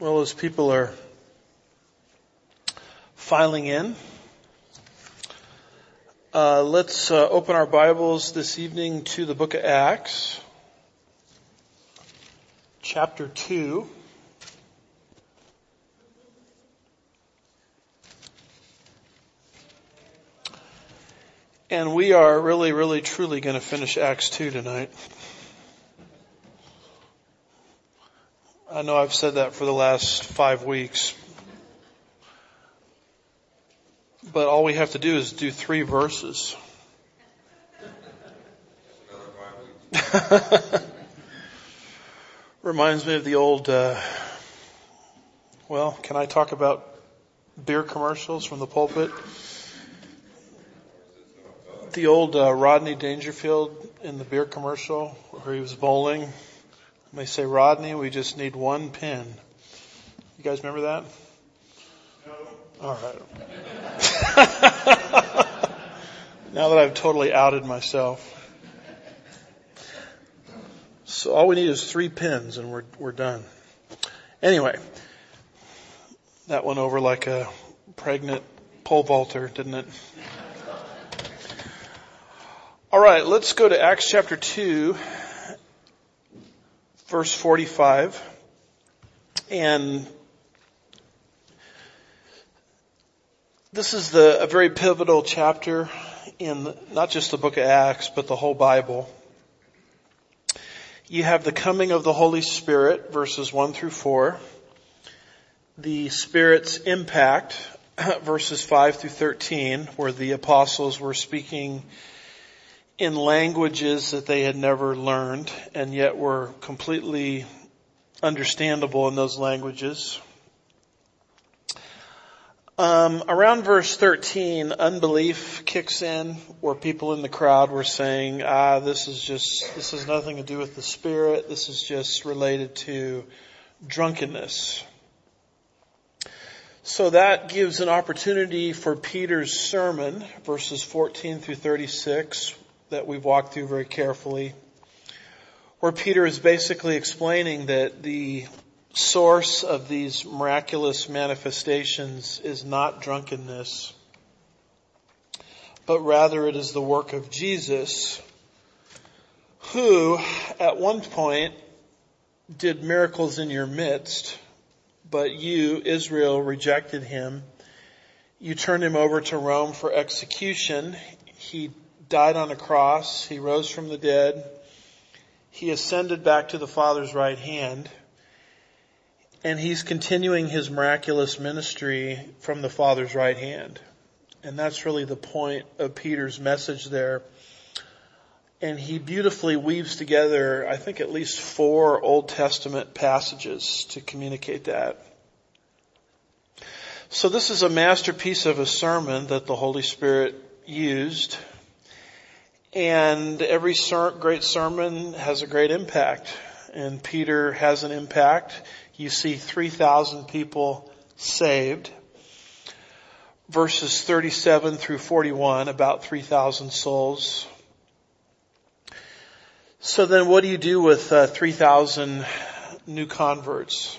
Well, as people are filing in, uh, let's uh, open our Bibles this evening to the book of Acts, chapter 2. And we are really, really, truly going to finish Acts 2 tonight. I know I've said that for the last five weeks. But all we have to do is do three verses. Reminds me of the old, uh, well, can I talk about beer commercials from the pulpit? The old uh, Rodney Dangerfield in the beer commercial where he was bowling they say, Rodney, we just need one pin. You guys remember that? No. All right. now that I've totally outed myself. So all we need is three pins and we're, we're done. Anyway, that went over like a pregnant pole vaulter, didn't it? All right, let's go to Acts chapter 2 verse 45. And this is the, a very pivotal chapter in not just the book of Acts, but the whole Bible. You have the coming of the Holy Spirit, verses 1 through 4. The Spirit's impact, verses 5 through 13, where the apostles were speaking in languages that they had never learned and yet were completely understandable in those languages. Um, around verse 13, unbelief kicks in where people in the crowd were saying, ah, this is just, this has nothing to do with the spirit. This is just related to drunkenness. So that gives an opportunity for Peter's sermon, verses 14 through 36, that we've walked through very carefully, where Peter is basically explaining that the source of these miraculous manifestations is not drunkenness, but rather it is the work of Jesus, who at one point did miracles in your midst, but you, Israel, rejected him. You turned him over to Rome for execution. He died on a cross. He rose from the dead. He ascended back to the Father's right hand. And he's continuing his miraculous ministry from the Father's right hand. And that's really the point of Peter's message there. And he beautifully weaves together, I think at least four Old Testament passages to communicate that. So this is a masterpiece of a sermon that the Holy Spirit used and every ser- great sermon has a great impact. And Peter has an impact. You see 3,000 people saved. Verses 37 through 41, about 3,000 souls. So then what do you do with uh, 3,000 new converts?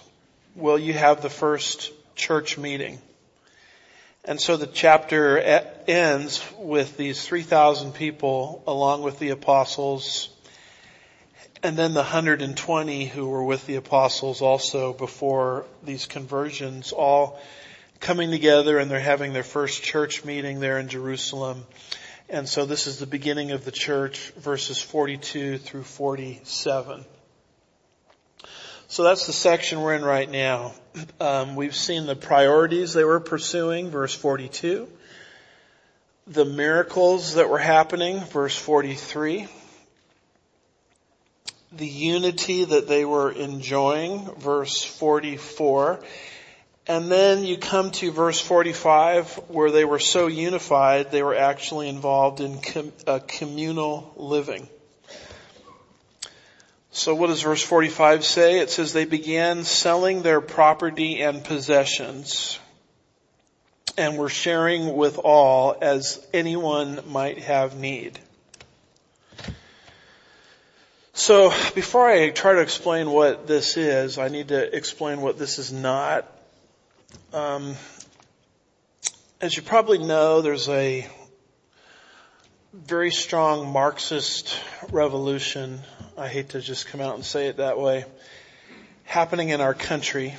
Well, you have the first church meeting. And so the chapter ends with these 3,000 people along with the apostles and then the 120 who were with the apostles also before these conversions all coming together and they're having their first church meeting there in Jerusalem. And so this is the beginning of the church, verses 42 through 47. So that's the section we're in right now. Um, we've seen the priorities they were pursuing, verse 42. The miracles that were happening, verse 43. The unity that they were enjoying, verse 44. And then you come to verse 45 where they were so unified they were actually involved in com- communal living. So what does verse 45 say? It says they began selling their property and possessions and were sharing with all as anyone might have need. So before I try to explain what this is, I need to explain what this is not. Um, as you probably know, there's a very strong Marxist revolution. I hate to just come out and say it that way, happening in our country.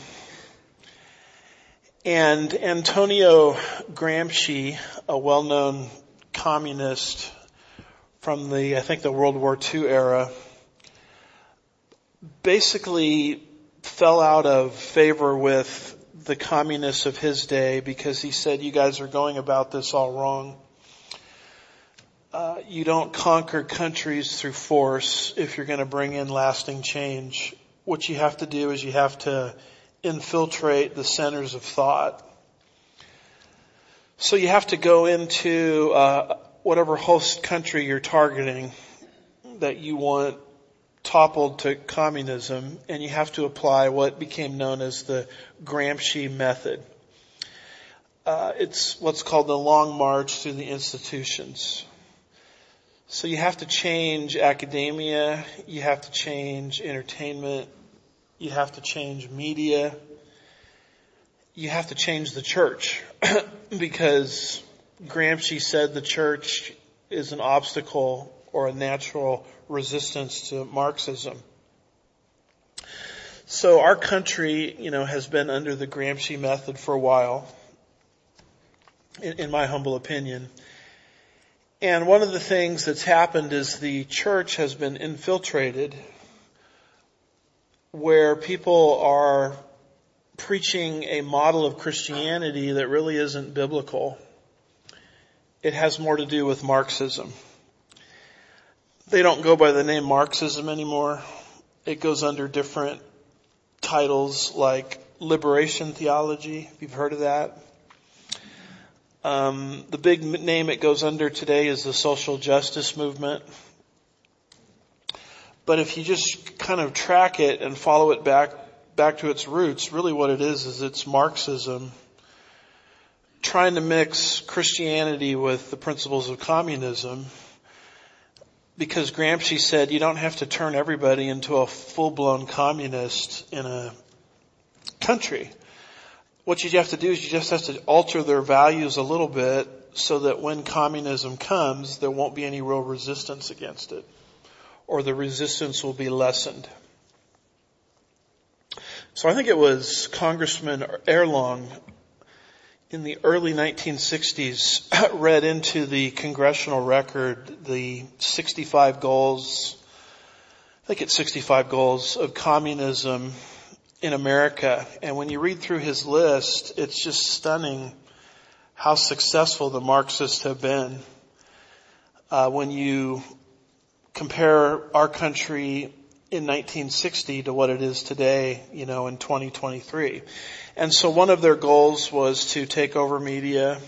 And Antonio Gramsci, a well-known communist from the, I think the World War II era, basically fell out of favor with the communists of his day because he said, you guys are going about this all wrong. Uh, you don't conquer countries through force if you're going to bring in lasting change. What you have to do is you have to infiltrate the centers of thought. So you have to go into uh, whatever host country you're targeting that you want toppled to communism and you have to apply what became known as the Gramsci method. Uh, it's what's called the long march through the institutions. So you have to change academia, you have to change entertainment, you have to change media, you have to change the church because Gramsci said the church is an obstacle or a natural resistance to Marxism. So our country, you know, has been under the Gramsci method for a while, in, in, my humble opinion. And one of the things that's happened is the church has been infiltrated where people are preaching a model of Christianity that really isn't biblical. It has more to do with Marxism. They don't go by the name Marxism anymore. It goes under different titles like liberation theology, if you've heard of that. Um, the big name it goes under today is the social justice movement. But if you just kind of track it and follow it back back to its roots, really what it is is it's Marxism trying to mix Christianity with the principles of communism because Gramsci said you don't have to turn everybody into a full-blown communist in a country. What you have to do is you just have to alter their values a little bit so that when communism comes, there won't be any real resistance against it. Or the resistance will be lessened. So I think it was Congressman Herlong in the early 1960s read into the congressional record the 65 goals, I think it's 65 goals of communism in America. And when you read through his list, it's just stunning how successful the Marxists have been. Uh, when you compare our country in 1960 to what it is today, you know, in 2023. And so one of their goals was to take over media.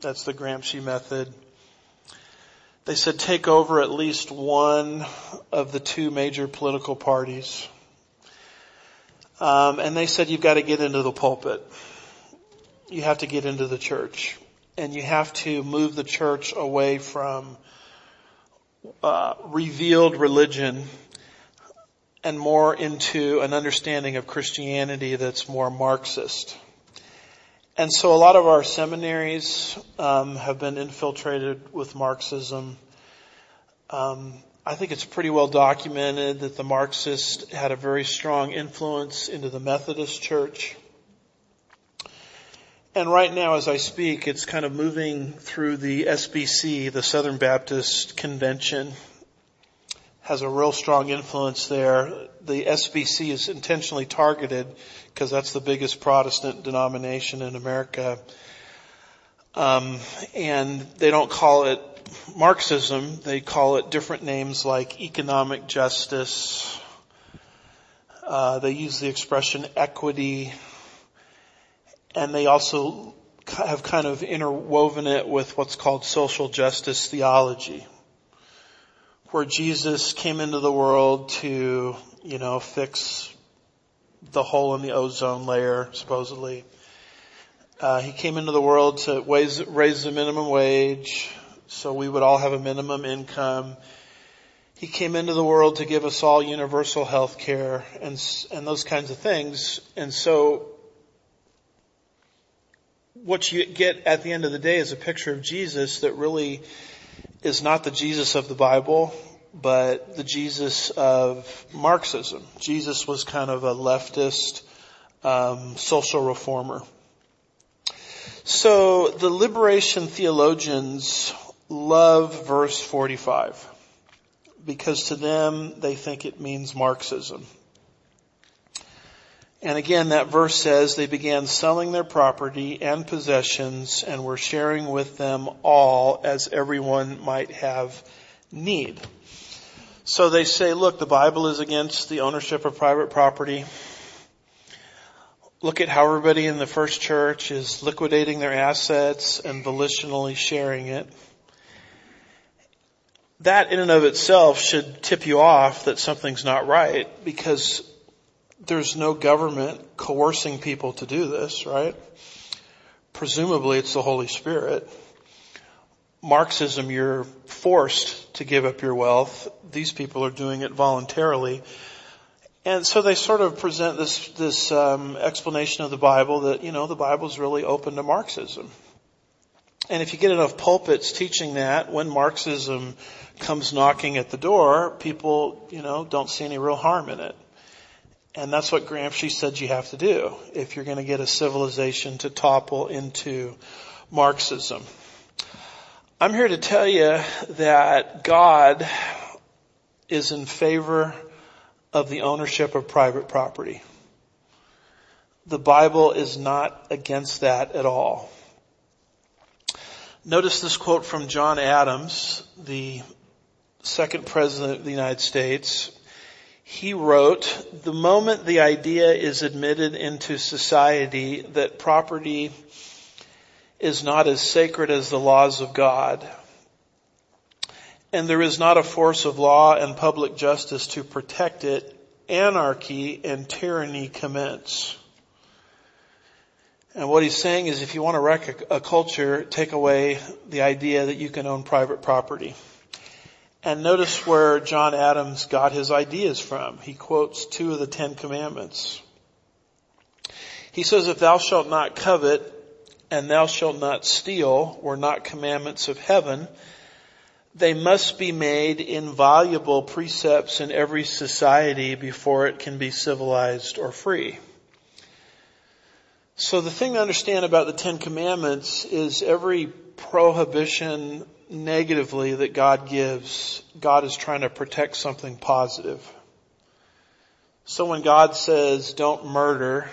That's the Gramsci method. They said take over at least one of the two major political parties. Um, and they said you've got to get into the pulpit. You have to get into the church. And you have to move the church away from uh, revealed religion and more into an understanding of Christianity that's more Marxist. And so a lot of our seminaries um, have been infiltrated with Marxism. Um, I think it's pretty well documented that the Marxists had a very strong influence into the Methodist Church. And right now, as I speak, it's kind of moving through the SBC, the Southern Baptist Convention, has a real strong influence there. The SBC is intentionally targeted because that's the biggest Protestant denomination in America. Um, and they don't call it Marxism. They call it different names like economic justice. Uh, they use the expression equity, and they also have kind of interwoven it with what's called social justice theology where Jesus came into the world to, you know, fix the hole in the ozone layer, supposedly. Uh, he came into the world to raise, raise the minimum wage, so we would all have a minimum income. He came into the world to give us all universal health care and, and those kinds of things. And so what you get at the end of the day is a picture of Jesus that really is not the Jesus of the Bible, but the Jesus of Marxism. Jesus was kind of a leftist, um, social reformer. So the liberation theologians love verse 45 because to them they think it means Marxism. And again, that verse says they began selling their property and possessions and were sharing with them all as everyone might have need. So they say, look, the Bible is against the ownership of private property. Look at how everybody in the first church is liquidating their assets and volitionally sharing it. That in and of itself should tip you off that something's not right because there's no government coercing people to do this, right? Presumably it's the Holy Spirit. Marxism, you're forced to give up your wealth. These people are doing it voluntarily. And so they sort of present this, this um, explanation of the Bible that, you know, the Bible's really open to Marxism. And if you get enough pulpits teaching that, when Marxism comes knocking at the door, people, you know, don't see any real harm in it. And that's what Gramsci said you have to do if you're going to get a civilization to topple into Marxism. I'm here to tell you that God is in favor of the ownership of private property. The Bible is not against that at all. Notice this quote from John Adams, the second president of the United States he wrote, the moment the idea is admitted into society that property is not as sacred as the laws of God, and there is not a force of law and public justice to protect it, anarchy and tyranny commence. And what he's saying is if you want to wreck a, culture, take away the idea that you can own private property. And notice where John Adams got his ideas from. He quotes two of the Ten Commandments. He says, if thou shalt not covet and thou shalt not steal were not commandments of heaven, they must be made invaluable precepts in every society before it can be civilized or free. So the thing to understand about the Ten Commandments is every prohibition negatively that God gives, God is trying to protect something positive. So when God says don't murder,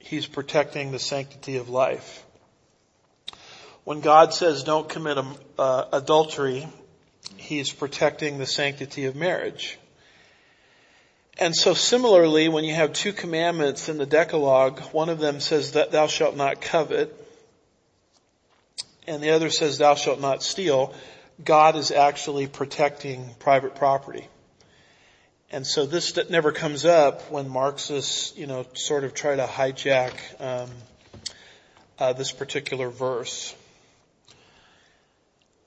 He's protecting the sanctity of life. When God says don't commit uh, adultery, He's protecting the sanctity of marriage. And so similarly, when you have two commandments in the Decalogue, one of them says that thou shalt not covet, and the other says thou shalt not steal, God is actually protecting private property. And so this never comes up when Marxists, you know, sort of try to hijack um, uh, this particular verse.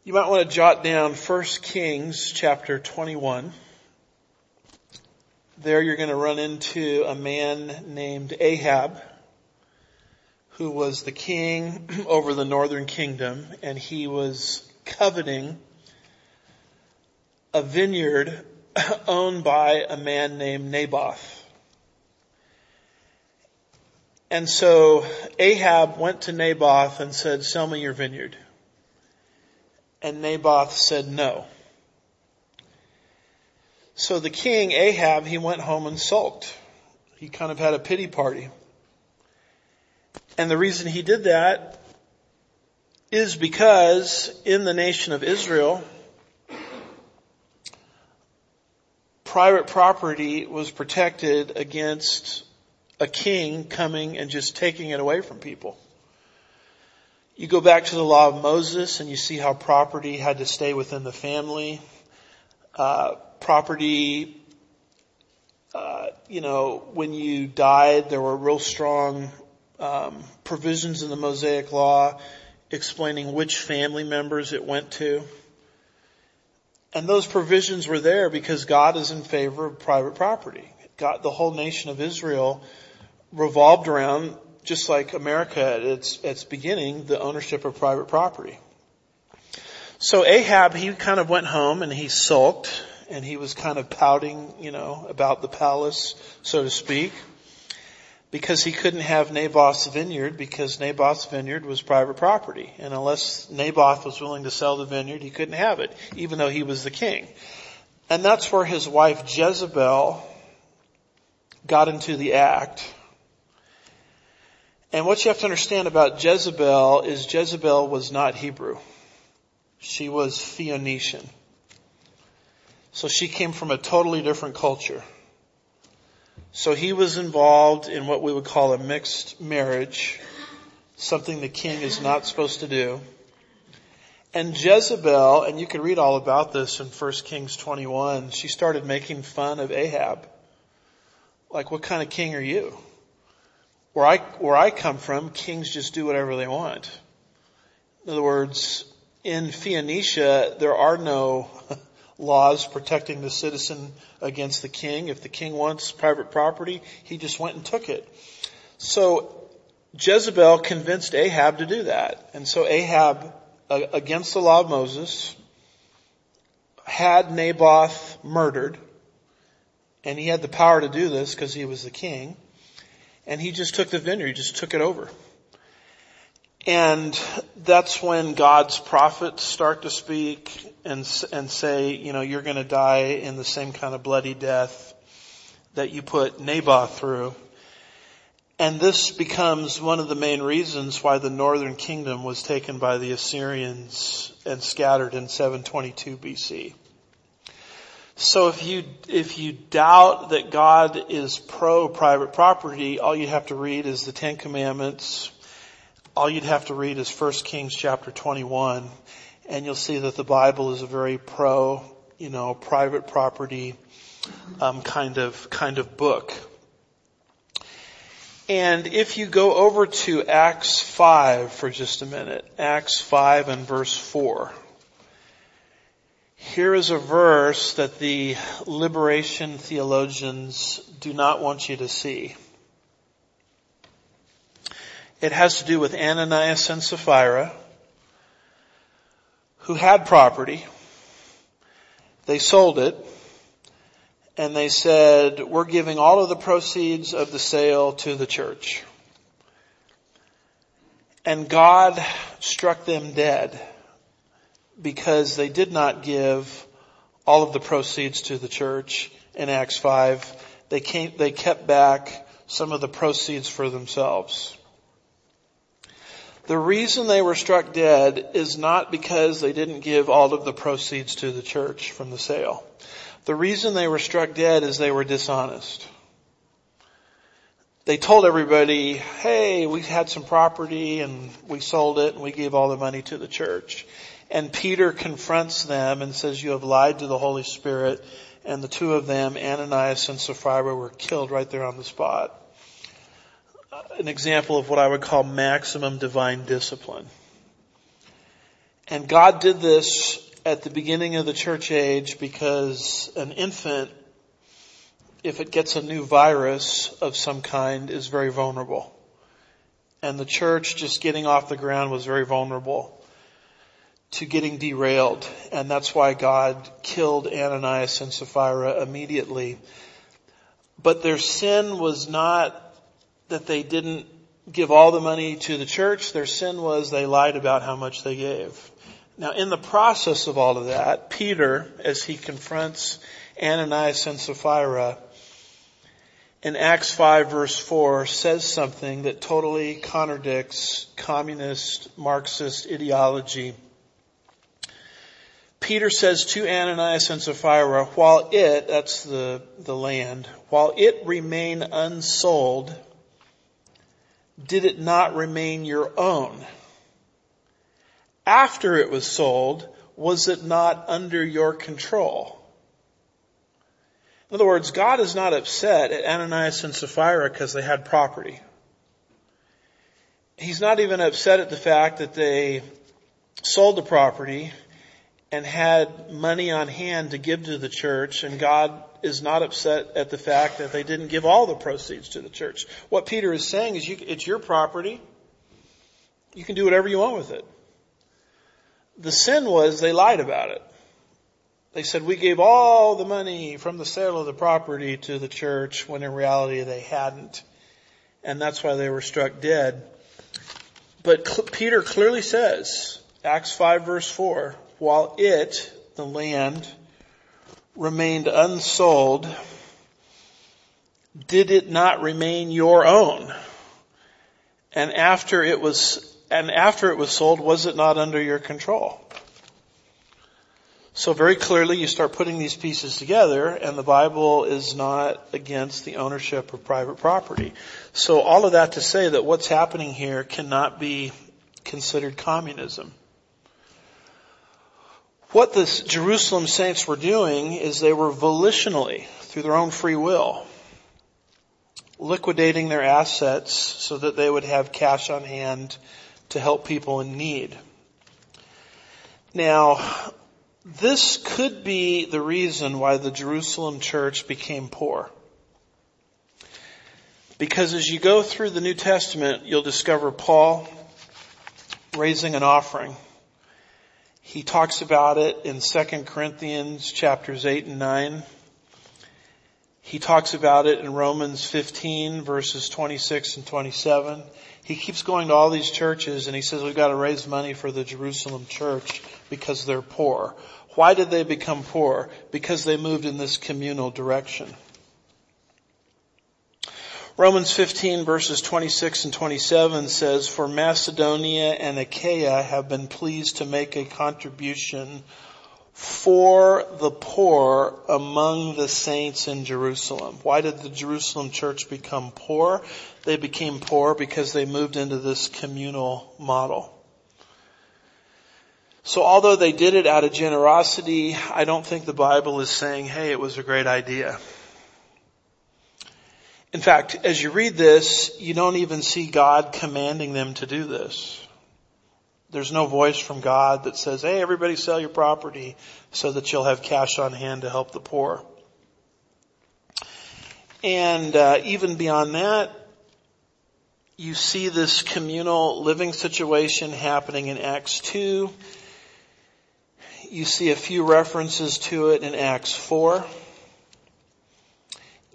You might want to jot down 1 Kings chapter 21. There you're going to run into a man named Ahab who was the king over the northern kingdom and he was coveting a vineyard owned by a man named Naboth. And so Ahab went to Naboth and said, sell me your vineyard. And Naboth said no. So the king, Ahab, he went home and sulked. He kind of had a pity party. And the reason he did that is because in the nation of Israel, private property was protected against a king coming and just taking it away from people. You go back to the law of Moses and you see how property had to stay within the family. Uh, property, uh, you know, when you died, there were real strong um, provisions in the Mosaic law explaining which family members it went to. And those provisions were there because God is in favor of private property. God, the whole nation of Israel revolved around, just like America at its, its beginning, the ownership of private property. So Ahab, he kind of went home and he sulked and he was kind of pouting, you know, about the palace, so to speak, because he couldn't have Naboth's vineyard because Naboth's vineyard was private property. And unless Naboth was willing to sell the vineyard, he couldn't have it, even though he was the king. And that's where his wife Jezebel got into the act. And what you have to understand about Jezebel is Jezebel was not Hebrew. She was Phoenician. So she came from a totally different culture. So he was involved in what we would call a mixed marriage, something the king is not supposed to do. And Jezebel, and you can read all about this in 1 Kings 21, she started making fun of Ahab. Like, what kind of king are you? Where I, where I come from, kings just do whatever they want. In other words, in Phoenicia, there are no laws protecting the citizen against the king. If the king wants private property, he just went and took it. So Jezebel convinced Ahab to do that. And so Ahab, uh, against the law of Moses, had Naboth murdered. And he had the power to do this because he was the king. And he just took the vineyard, he just took it over. And that's when God's prophets start to speak and, and say, you know, you're going to die in the same kind of bloody death that you put Naboth through. And this becomes one of the main reasons why the northern kingdom was taken by the Assyrians and scattered in 722 BC. So if you, if you doubt that God is pro private property, all you have to read is the Ten Commandments, all you'd have to read is 1 Kings chapter 21 and you'll see that the Bible is a very pro, you know, private property, um, kind of, kind of book. And if you go over to Acts 5 for just a minute, Acts 5 and verse 4. Here is a verse that the liberation theologians do not want you to see. It has to do with Ananias and Sapphira, who had property. They sold it, and they said, we're giving all of the proceeds of the sale to the church. And God struck them dead because they did not give all of the proceeds to the church in Acts 5. They, came, they kept back some of the proceeds for themselves. The reason they were struck dead is not because they didn't give all of the proceeds to the church from the sale. The reason they were struck dead is they were dishonest. They told everybody, hey, we had some property and we sold it and we gave all the money to the church. And Peter confronts them and says, you have lied to the Holy Spirit. And the two of them, Ananias and Sapphira, were killed right there on the spot Uh, an example of what I would call maximum divine discipline. And God did this at the beginning of the church age because an infant, if it gets a new virus of some kind, is very vulnerable. And the church just getting off the ground was very vulnerable to getting derailed. And that's why God killed Ananias and Sapphira immediately. But their sin was not that they didn't give all the money to the church. Their sin was they lied about how much they gave. Now in the process of all of that, Peter, as he confronts Ananias and Sapphira, in Acts 5 verse 4 says something that totally contradicts communist Marxist ideology. Peter says to Ananias and Sapphira, while it, that's the, the land, while it remain unsold, did it not remain your own? After it was sold, was it not under your control? In other words, God is not upset at Ananias and Sapphira because they had property. He's not even upset at the fact that they sold the property and had money on hand to give to the church and God is not upset at the fact that they didn't give all the proceeds to the church. What Peter is saying is you, it's your property. You can do whatever you want with it. The sin was they lied about it. They said we gave all the money from the sale of the property to the church when in reality they hadn't. And that's why they were struck dead. But Peter clearly says, Acts 5 verse 4, while it, the land, remained unsold, did it not remain your own? And after it was, and after it was sold, was it not under your control? So very clearly you start putting these pieces together and the Bible is not against the ownership of private property. So all of that to say that what's happening here cannot be considered communism. What the Jerusalem saints were doing is they were volitionally, through their own free will, liquidating their assets so that they would have cash on hand to help people in need. Now, this could be the reason why the Jerusalem church became poor. Because as you go through the New Testament, you'll discover Paul raising an offering he talks about it in 2 Corinthians chapters 8 and 9. He talks about it in Romans 15 verses 26 and 27. He keeps going to all these churches and he says we've got to raise money for the Jerusalem church because they're poor. Why did they become poor? Because they moved in this communal direction. Romans 15 verses 26 and 27 says, For Macedonia and Achaia have been pleased to make a contribution for the poor among the saints in Jerusalem. Why did the Jerusalem church become poor? They became poor because they moved into this communal model. So although they did it out of generosity, I don't think the Bible is saying, hey, it was a great idea. In fact, as you read this, you don't even see God commanding them to do this. There's no voice from God that says, hey, everybody sell your property so that you'll have cash on hand to help the poor. And uh, even beyond that, you see this communal living situation happening in Acts 2. You see a few references to it in Acts 4.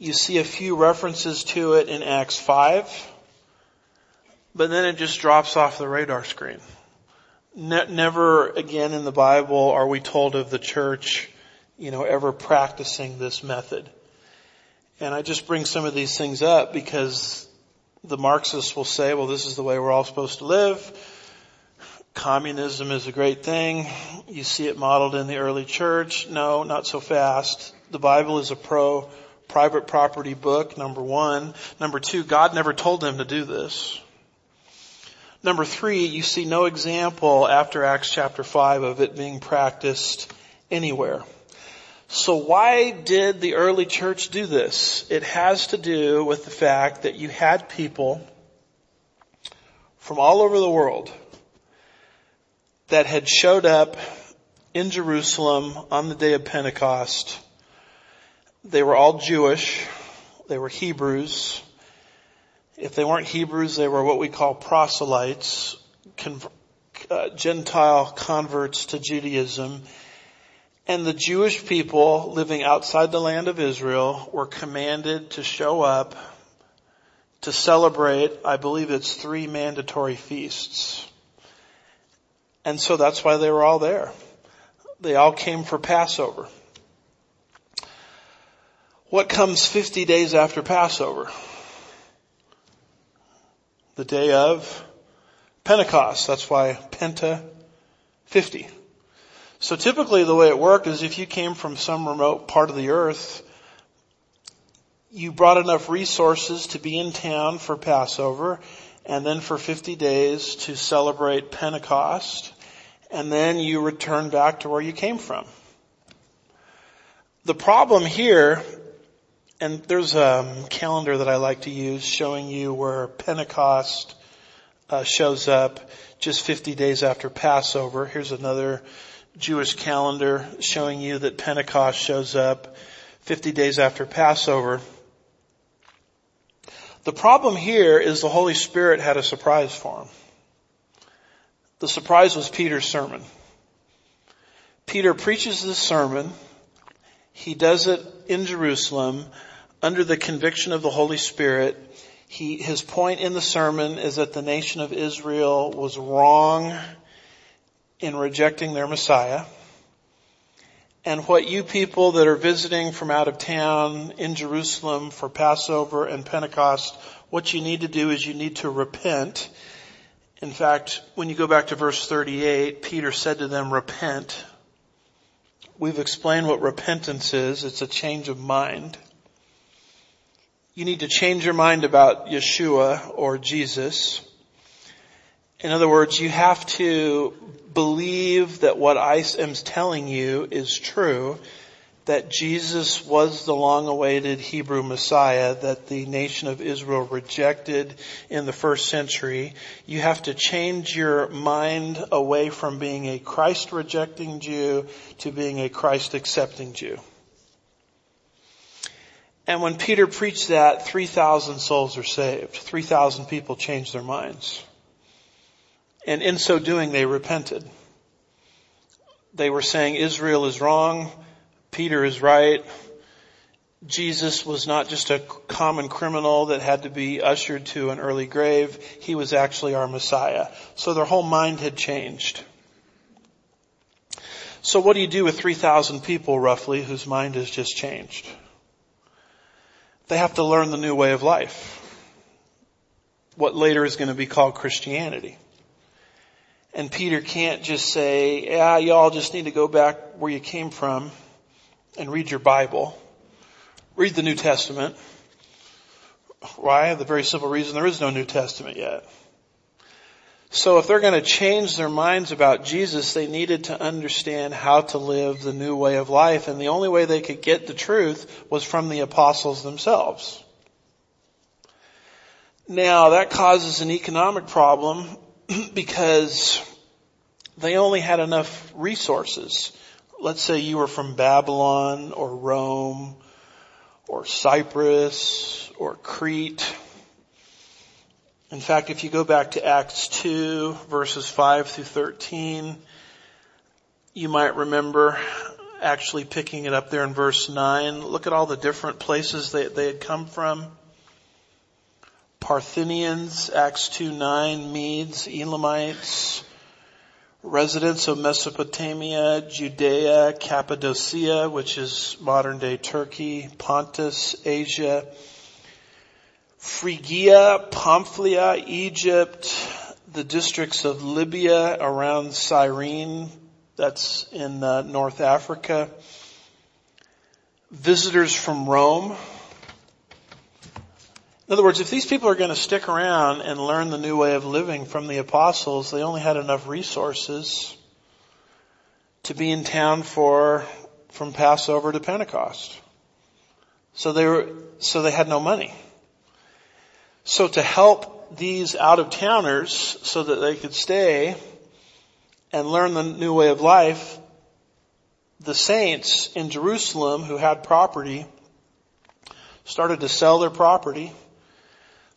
You see a few references to it in Acts 5, but then it just drops off the radar screen. Ne- never again in the Bible are we told of the church, you know, ever practicing this method. And I just bring some of these things up because the Marxists will say, well, this is the way we're all supposed to live. Communism is a great thing. You see it modeled in the early church. No, not so fast. The Bible is a pro private property book, number one. Number two, God never told them to do this. Number three, you see no example after Acts chapter 5 of it being practiced anywhere. So why did the early church do this? It has to do with the fact that you had people from all over the world that had showed up in Jerusalem on the day of Pentecost they were all Jewish. They were Hebrews. If they weren't Hebrews, they were what we call proselytes, uh, Gentile converts to Judaism. And the Jewish people living outside the land of Israel were commanded to show up to celebrate, I believe it's three mandatory feasts. And so that's why they were all there. They all came for Passover. What comes 50 days after Passover? The day of Pentecost. That's why Penta 50. So typically the way it worked is if you came from some remote part of the earth, you brought enough resources to be in town for Passover and then for 50 days to celebrate Pentecost and then you return back to where you came from. The problem here and there's a calendar that I like to use showing you where Pentecost uh, shows up just 50 days after Passover. Here's another Jewish calendar showing you that Pentecost shows up 50 days after Passover. The problem here is the Holy Spirit had a surprise for him. The surprise was Peter's sermon. Peter preaches this sermon. He does it in Jerusalem under the conviction of the Holy Spirit. He, his point in the sermon is that the nation of Israel was wrong in rejecting their Messiah. And what you people that are visiting from out of town in Jerusalem for Passover and Pentecost, what you need to do is you need to repent. In fact, when you go back to verse 38, Peter said to them, repent. We've explained what repentance is. It's a change of mind. You need to change your mind about Yeshua or Jesus. In other words, you have to believe that what I am telling you is true, that Jesus was the long awaited Hebrew Messiah that the nation of Israel rejected in the first century. You have to change your mind away from being a Christ rejecting Jew to being a Christ accepting Jew. And when Peter preached that, 3,000 souls are saved. 3,000 people changed their minds. And in so doing, they repented. They were saying Israel is wrong, Peter is right, Jesus was not just a common criminal that had to be ushered to an early grave. He was actually our Messiah. So their whole mind had changed. So what do you do with 3,000 people roughly whose mind has just changed? They have to learn the new way of life. What later is going to be called Christianity. And Peter can't just say, yeah, y'all just need to go back where you came from and read your Bible. Read the New Testament. Why? The very simple reason there is no New Testament yet. So if they're going to change their minds about Jesus, they needed to understand how to live the new way of life. And the only way they could get the truth was from the apostles themselves. Now that causes an economic problem because they only had enough resources. Let's say you were from Babylon or Rome or Cyprus or Crete. In fact, if you go back to Acts 2 verses 5 through 13, you might remember actually picking it up there in verse 9. Look at all the different places that they had come from. Parthians, Acts 2 9, Medes, Elamites, residents of Mesopotamia, Judea, Cappadocia, which is modern day Turkey, Pontus, Asia, Phrygia, Pamphylia, Egypt, the districts of Libya around Cyrene, that's in uh, North Africa, visitors from Rome, in other words, if these people are going to stick around and learn the new way of living from the apostles, they only had enough resources to be in town for, from Passover to Pentecost. So they were, so they had no money. So to help these out of towners so that they could stay and learn the new way of life, the saints in Jerusalem who had property started to sell their property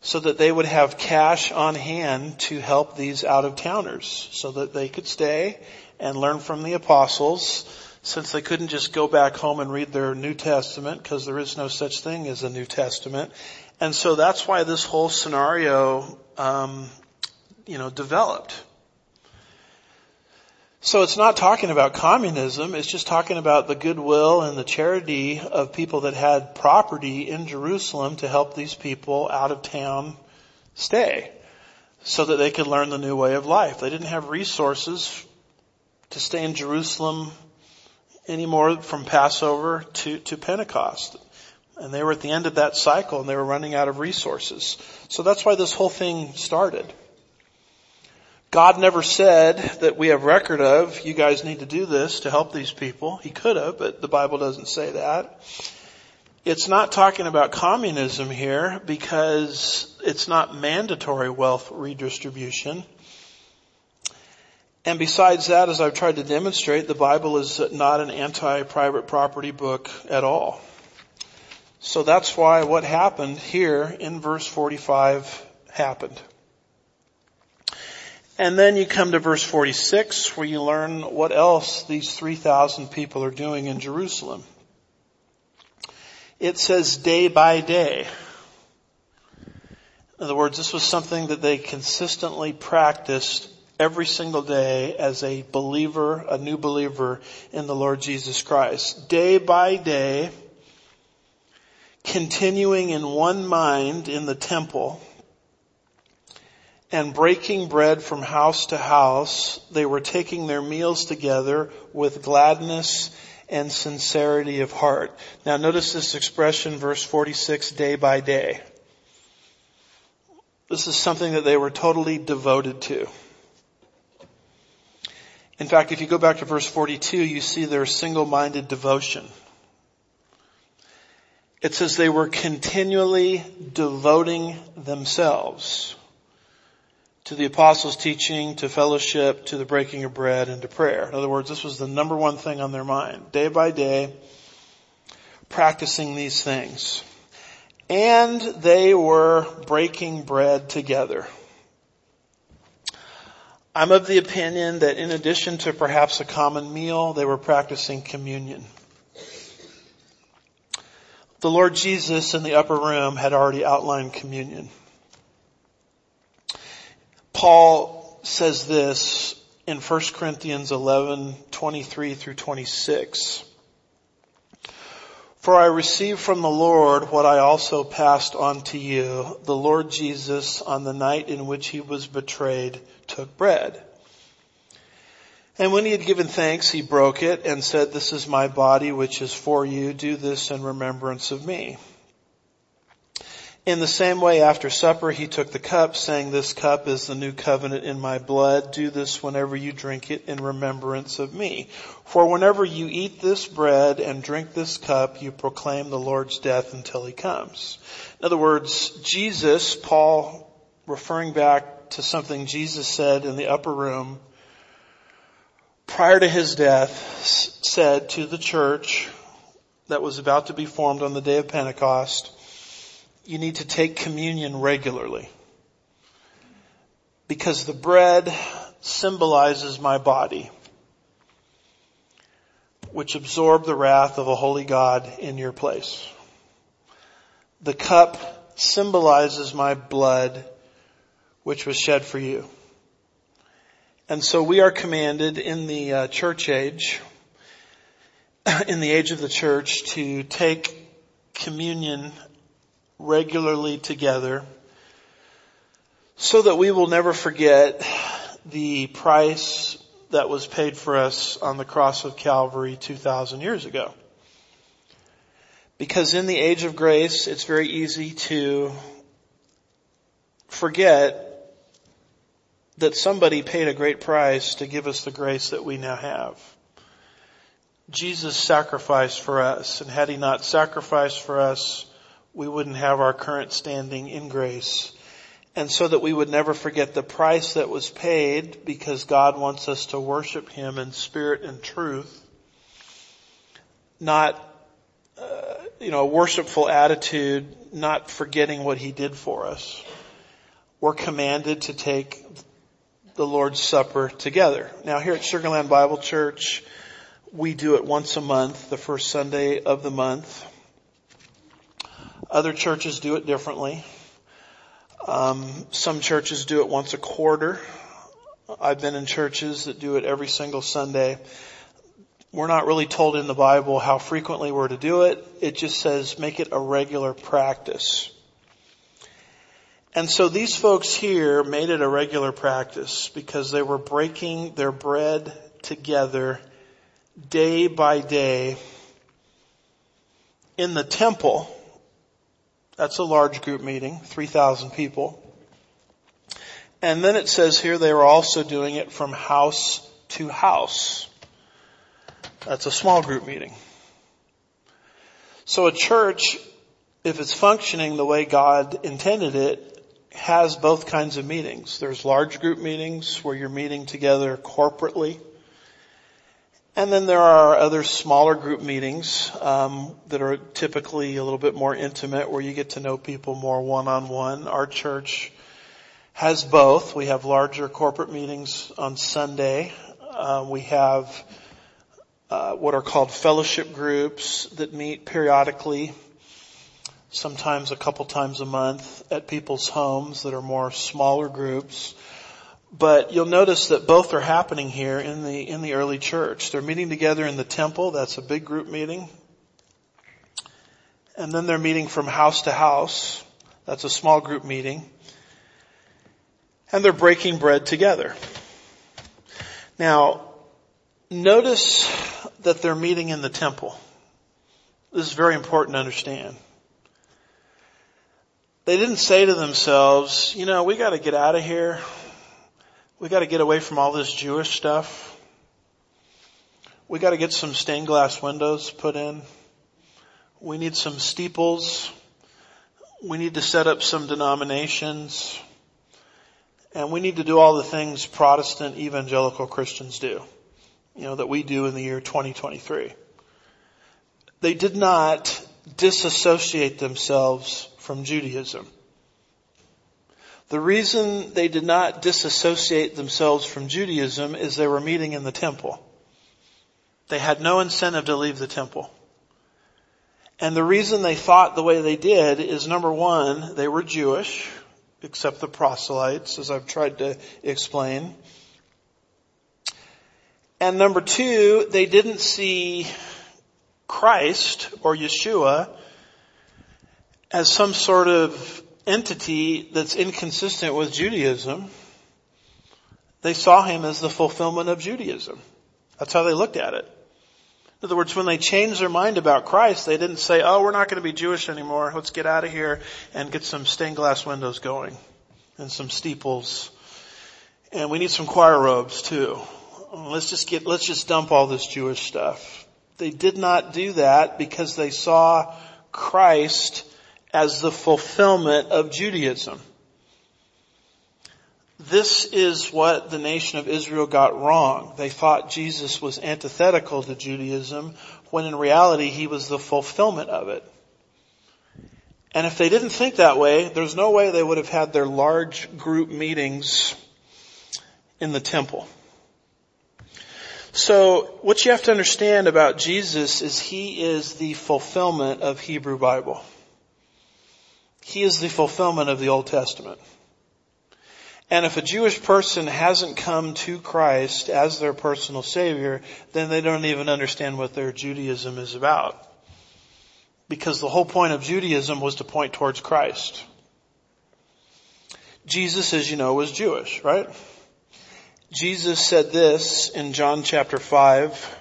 so that they would have cash on hand to help these out of towners so that they could stay and learn from the apostles since they couldn't just go back home and read their New Testament because there is no such thing as a New Testament. And so that's why this whole scenario, um, you know, developed. So it's not talking about communism, it's just talking about the goodwill and the charity of people that had property in Jerusalem to help these people out of town stay so that they could learn the new way of life. They didn't have resources to stay in Jerusalem anymore from Passover to, to Pentecost. And they were at the end of that cycle and they were running out of resources. So that's why this whole thing started. God never said that we have record of, you guys need to do this to help these people. He could have, but the Bible doesn't say that. It's not talking about communism here because it's not mandatory wealth redistribution. And besides that, as I've tried to demonstrate, the Bible is not an anti-private property book at all. So that's why what happened here in verse 45 happened. And then you come to verse 46 where you learn what else these 3,000 people are doing in Jerusalem. It says day by day. In other words, this was something that they consistently practiced every single day as a believer, a new believer in the Lord Jesus Christ. Day by day, continuing in one mind in the temple, and breaking bread from house to house, they were taking their meals together with gladness and sincerity of heart. Now notice this expression, verse 46, day by day. This is something that they were totally devoted to. In fact, if you go back to verse 42, you see their single-minded devotion. It says they were continually devoting themselves to the apostles' teaching, to fellowship, to the breaking of bread, and to prayer. In other words, this was the number one thing on their mind. Day by day, practicing these things. And they were breaking bread together. I'm of the opinion that in addition to perhaps a common meal, they were practicing communion. The Lord Jesus in the upper room had already outlined communion. Paul says this in 1 Corinthians 11, 23 through 26. For I received from the Lord what I also passed on to you. The Lord Jesus, on the night in which he was betrayed, took bread. And when he had given thanks, he broke it and said, this is my body which is for you. Do this in remembrance of me. In the same way, after supper, he took the cup, saying, This cup is the new covenant in my blood. Do this whenever you drink it in remembrance of me. For whenever you eat this bread and drink this cup, you proclaim the Lord's death until he comes. In other words, Jesus, Paul, referring back to something Jesus said in the upper room, prior to his death, said to the church that was about to be formed on the day of Pentecost, you need to take communion regularly. Because the bread symbolizes my body, which absorbed the wrath of a holy God in your place. The cup symbolizes my blood, which was shed for you. And so we are commanded in the uh, church age, in the age of the church, to take communion regularly together so that we will never forget the price that was paid for us on the cross of Calvary 2,000 years ago. Because in the age of grace, it's very easy to forget that somebody paid a great price to give us the grace that we now have. Jesus sacrificed for us, and had he not sacrificed for us, we wouldn't have our current standing in grace. And so that we would never forget the price that was paid because God wants us to worship Him in spirit and truth. Not, uh, you know, a worshipful attitude, not forgetting what He did for us. We're commanded to take the Lord's Supper together. Now here at Sugarland Bible Church, we do it once a month, the first Sunday of the month. Other churches do it differently. Um, some churches do it once a quarter. I've been in churches that do it every single Sunday. We're not really told in the Bible how frequently we're to do it. It just says make it a regular practice. And so these folks here made it a regular practice because they were breaking their bread together day by day in the temple that's a large group meeting, 3,000 people. And then it says here they were also doing it from house to house. That's a small group meeting. So a church, if it's functioning the way God intended it, has both kinds of meetings. There's large group meetings where you're meeting together corporately. And then there are other smaller group meetings um, that are typically a little bit more intimate where you get to know people more one-on-one. Our church has both. We have larger corporate meetings on Sunday. Uh, we have uh, what are called fellowship groups that meet periodically sometimes a couple times a month at people's homes that are more smaller groups. But you'll notice that both are happening here in the, in the early church. They're meeting together in the temple. That's a big group meeting. And then they're meeting from house to house. That's a small group meeting. And they're breaking bread together. Now, notice that they're meeting in the temple. This is very important to understand. They didn't say to themselves, you know, we gotta get out of here. We gotta get away from all this Jewish stuff. We gotta get some stained glass windows put in. We need some steeples. We need to set up some denominations. And we need to do all the things Protestant evangelical Christians do. You know, that we do in the year 2023. They did not disassociate themselves from Judaism. The reason they did not disassociate themselves from Judaism is they were meeting in the temple. They had no incentive to leave the temple. And the reason they thought the way they did is number one, they were Jewish, except the proselytes, as I've tried to explain. And number two, they didn't see Christ or Yeshua as some sort of entity that's inconsistent with Judaism. They saw him as the fulfillment of Judaism. That's how they looked at it. In other words, when they changed their mind about Christ, they didn't say, oh, we're not going to be Jewish anymore. Let's get out of here and get some stained glass windows going and some steeples. And we need some choir robes too. Let's just get, let's just dump all this Jewish stuff. They did not do that because they saw Christ as the fulfillment of Judaism. This is what the nation of Israel got wrong. They thought Jesus was antithetical to Judaism when in reality he was the fulfillment of it. And if they didn't think that way, there's no way they would have had their large group meetings in the temple. So what you have to understand about Jesus is he is the fulfillment of Hebrew Bible. He is the fulfillment of the Old Testament. And if a Jewish person hasn't come to Christ as their personal Savior, then they don't even understand what their Judaism is about. Because the whole point of Judaism was to point towards Christ. Jesus, as you know, was Jewish, right? Jesus said this in John chapter 5,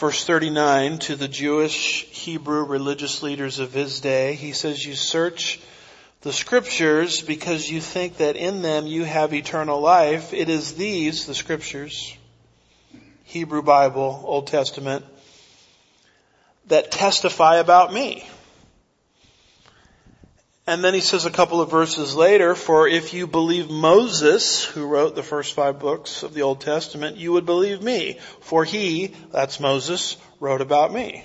verse 39 to the Jewish Hebrew religious leaders of his day. He says, you search the scriptures because you think that in them you have eternal life. It is these, the scriptures, Hebrew Bible, Old Testament, that testify about me. And then he says a couple of verses later, for if you believe Moses, who wrote the first five books of the Old Testament, you would believe me. For he, that's Moses, wrote about me.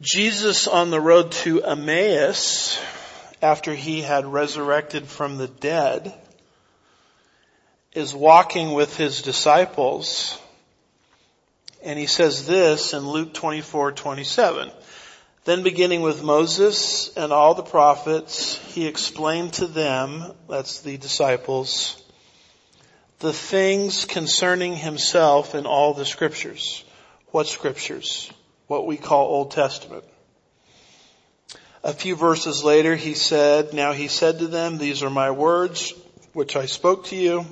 Jesus on the road to Emmaus, after he had resurrected from the dead, is walking with his disciples, and he says this in Luke 24, 27. Then beginning with Moses and all the prophets, he explained to them, that's the disciples, the things concerning himself in all the scriptures. What scriptures? What we call Old Testament. A few verses later he said, now he said to them, these are my words which I spoke to you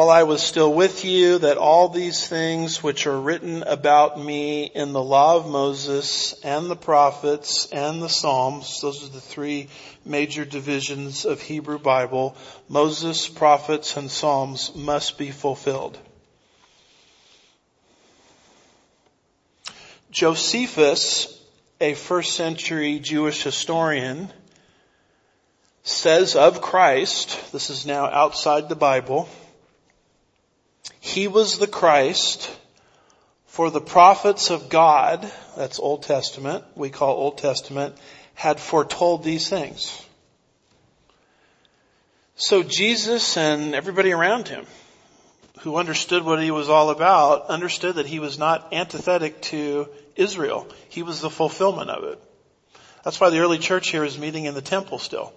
while I was still with you that all these things which are written about me in the law of Moses and the prophets and the Psalms, those are the three major divisions of Hebrew Bible, Moses, prophets, and Psalms must be fulfilled. Josephus a first century Jewish historian says of Christ, this is now outside the Bible, he was the Christ for the prophets of God, that's Old Testament, we call Old Testament, had foretold these things. So Jesus and everybody around him who understood what he was all about understood that he was not antithetic to Israel. He was the fulfillment of it. That's why the early church here is meeting in the temple still.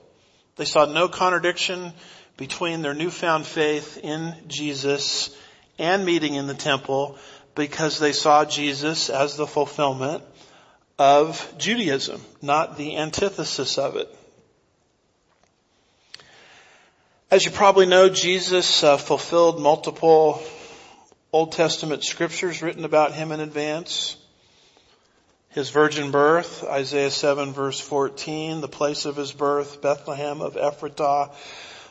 They saw no contradiction between their newfound faith in Jesus and meeting in the temple because they saw Jesus as the fulfillment of Judaism, not the antithesis of it. As you probably know, Jesus uh, fulfilled multiple Old Testament scriptures written about him in advance. His virgin birth, Isaiah 7 verse 14, the place of his birth, Bethlehem of Ephratah,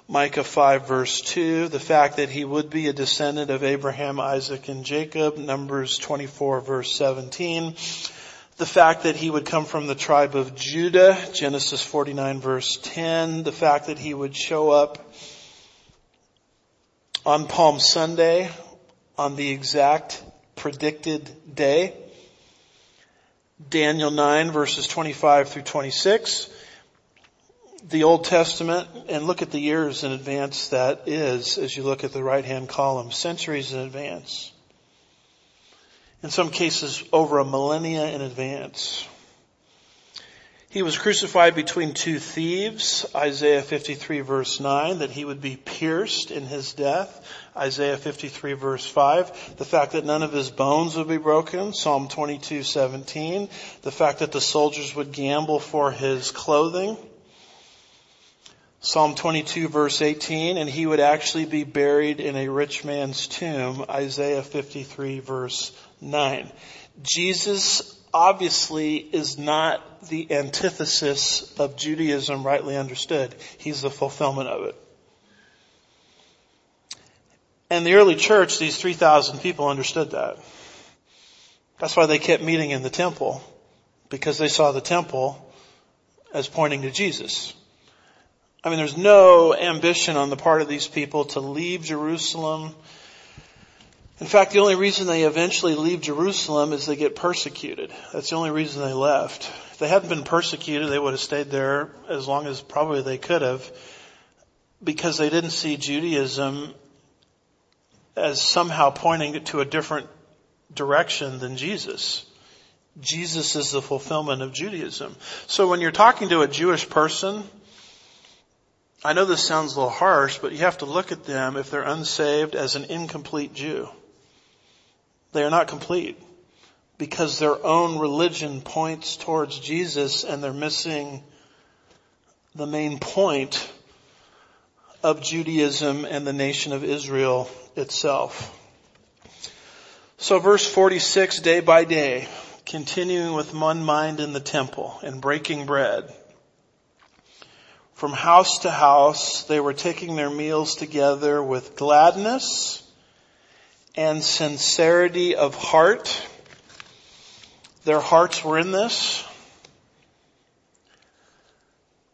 Micah 5 verse 2, the fact that he would be a descendant of Abraham, Isaac, and Jacob, Numbers 24 verse 17, the fact that he would come from the tribe of Judah, Genesis 49 verse 10, the fact that he would show up on Palm Sunday on the exact predicted day, Daniel 9 verses 25 through 26, the Old Testament, and look at the years in advance that is as you look at the right hand column, centuries in advance. In some cases over a millennia in advance. He was crucified between two thieves, Isaiah 53 verse 9, that he would be pierced in his death, Isaiah 53 verse 5, the fact that none of his bones would be broken, Psalm 22 17, the fact that the soldiers would gamble for his clothing, Psalm 22 verse 18, and he would actually be buried in a rich man's tomb, Isaiah 53 verse 9. Jesus obviously is not the antithesis of Judaism rightly understood. He's the fulfillment of it. And the early church, these 3,000 people understood that. That's why they kept meeting in the temple, because they saw the temple as pointing to Jesus. I mean, there's no ambition on the part of these people to leave Jerusalem in fact, the only reason they eventually leave Jerusalem is they get persecuted. That's the only reason they left. If they hadn't been persecuted, they would have stayed there as long as probably they could have because they didn't see Judaism as somehow pointing to a different direction than Jesus. Jesus is the fulfillment of Judaism. So when you're talking to a Jewish person, I know this sounds a little harsh, but you have to look at them if they're unsaved as an incomplete Jew. They are not complete because their own religion points towards Jesus and they're missing the main point of Judaism and the nation of Israel itself. So verse 46, day by day, continuing with one mind in the temple and breaking bread. From house to house, they were taking their meals together with gladness and sincerity of heart. Their hearts were in this.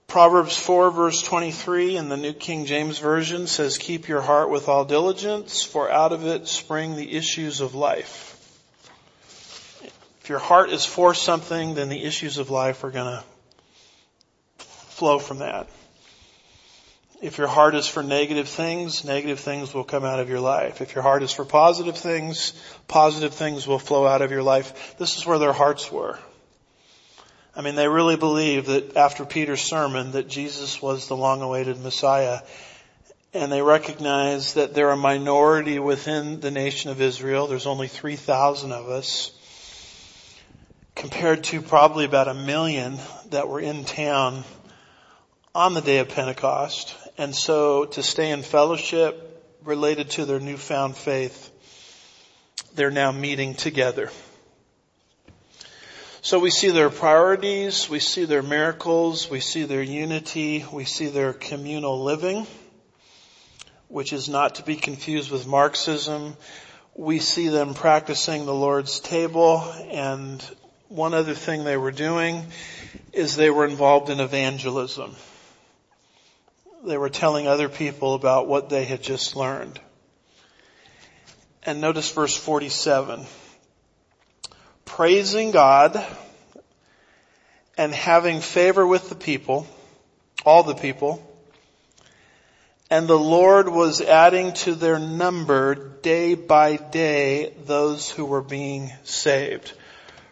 Proverbs 4 verse 23 in the New King James Version says, keep your heart with all diligence, for out of it spring the issues of life. If your heart is for something, then the issues of life are gonna flow from that. If your heart is for negative things, negative things will come out of your life. If your heart is for positive things, positive things will flow out of your life. This is where their hearts were. I mean, they really believed that after Peter's sermon that Jesus was the long awaited Messiah. And they recognized that they're a minority within the nation of Israel. There's only 3,000 of us compared to probably about a million that were in town on the day of Pentecost. And so to stay in fellowship related to their newfound faith, they're now meeting together. So we see their priorities, we see their miracles, we see their unity, we see their communal living, which is not to be confused with Marxism. We see them practicing the Lord's table and one other thing they were doing is they were involved in evangelism. They were telling other people about what they had just learned. And notice verse 47. Praising God and having favor with the people, all the people, and the Lord was adding to their number day by day those who were being saved.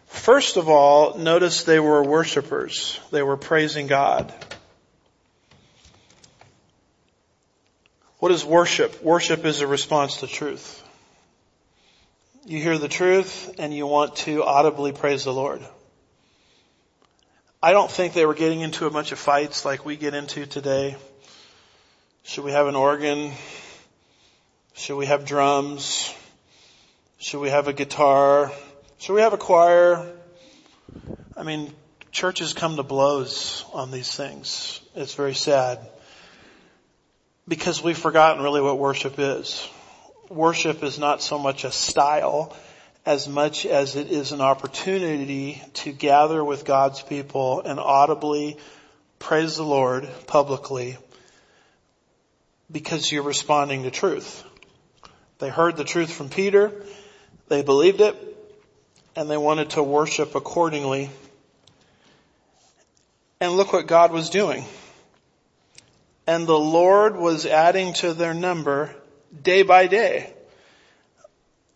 First of all, notice they were worshipers. They were praising God. What is worship? Worship is a response to truth. You hear the truth and you want to audibly praise the Lord. I don't think they were getting into a bunch of fights like we get into today. Should we have an organ? Should we have drums? Should we have a guitar? Should we have a choir? I mean, churches come to blows on these things. It's very sad. Because we've forgotten really what worship is. Worship is not so much a style as much as it is an opportunity to gather with God's people and audibly praise the Lord publicly because you're responding to truth. They heard the truth from Peter, they believed it, and they wanted to worship accordingly. And look what God was doing. And the Lord was adding to their number day by day.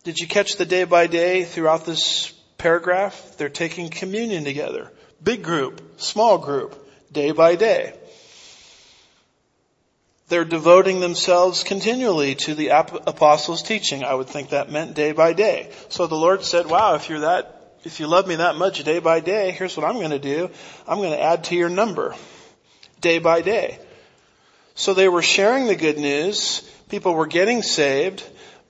Did you catch the day by day throughout this paragraph? They're taking communion together. Big group, small group, day by day. They're devoting themselves continually to the apostles' teaching. I would think that meant day by day. So the Lord said, wow, if you're that, if you love me that much day by day, here's what I'm going to do. I'm going to add to your number day by day. So they were sharing the good news. People were getting saved.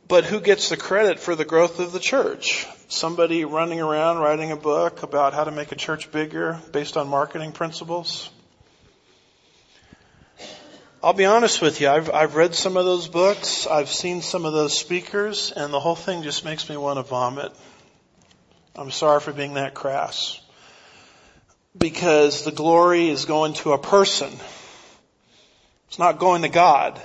But who gets the credit for the growth of the church? Somebody running around writing a book about how to make a church bigger based on marketing principles? I'll be honest with you. I've, I've read some of those books. I've seen some of those speakers and the whole thing just makes me want to vomit. I'm sorry for being that crass. Because the glory is going to a person. It's not going to God.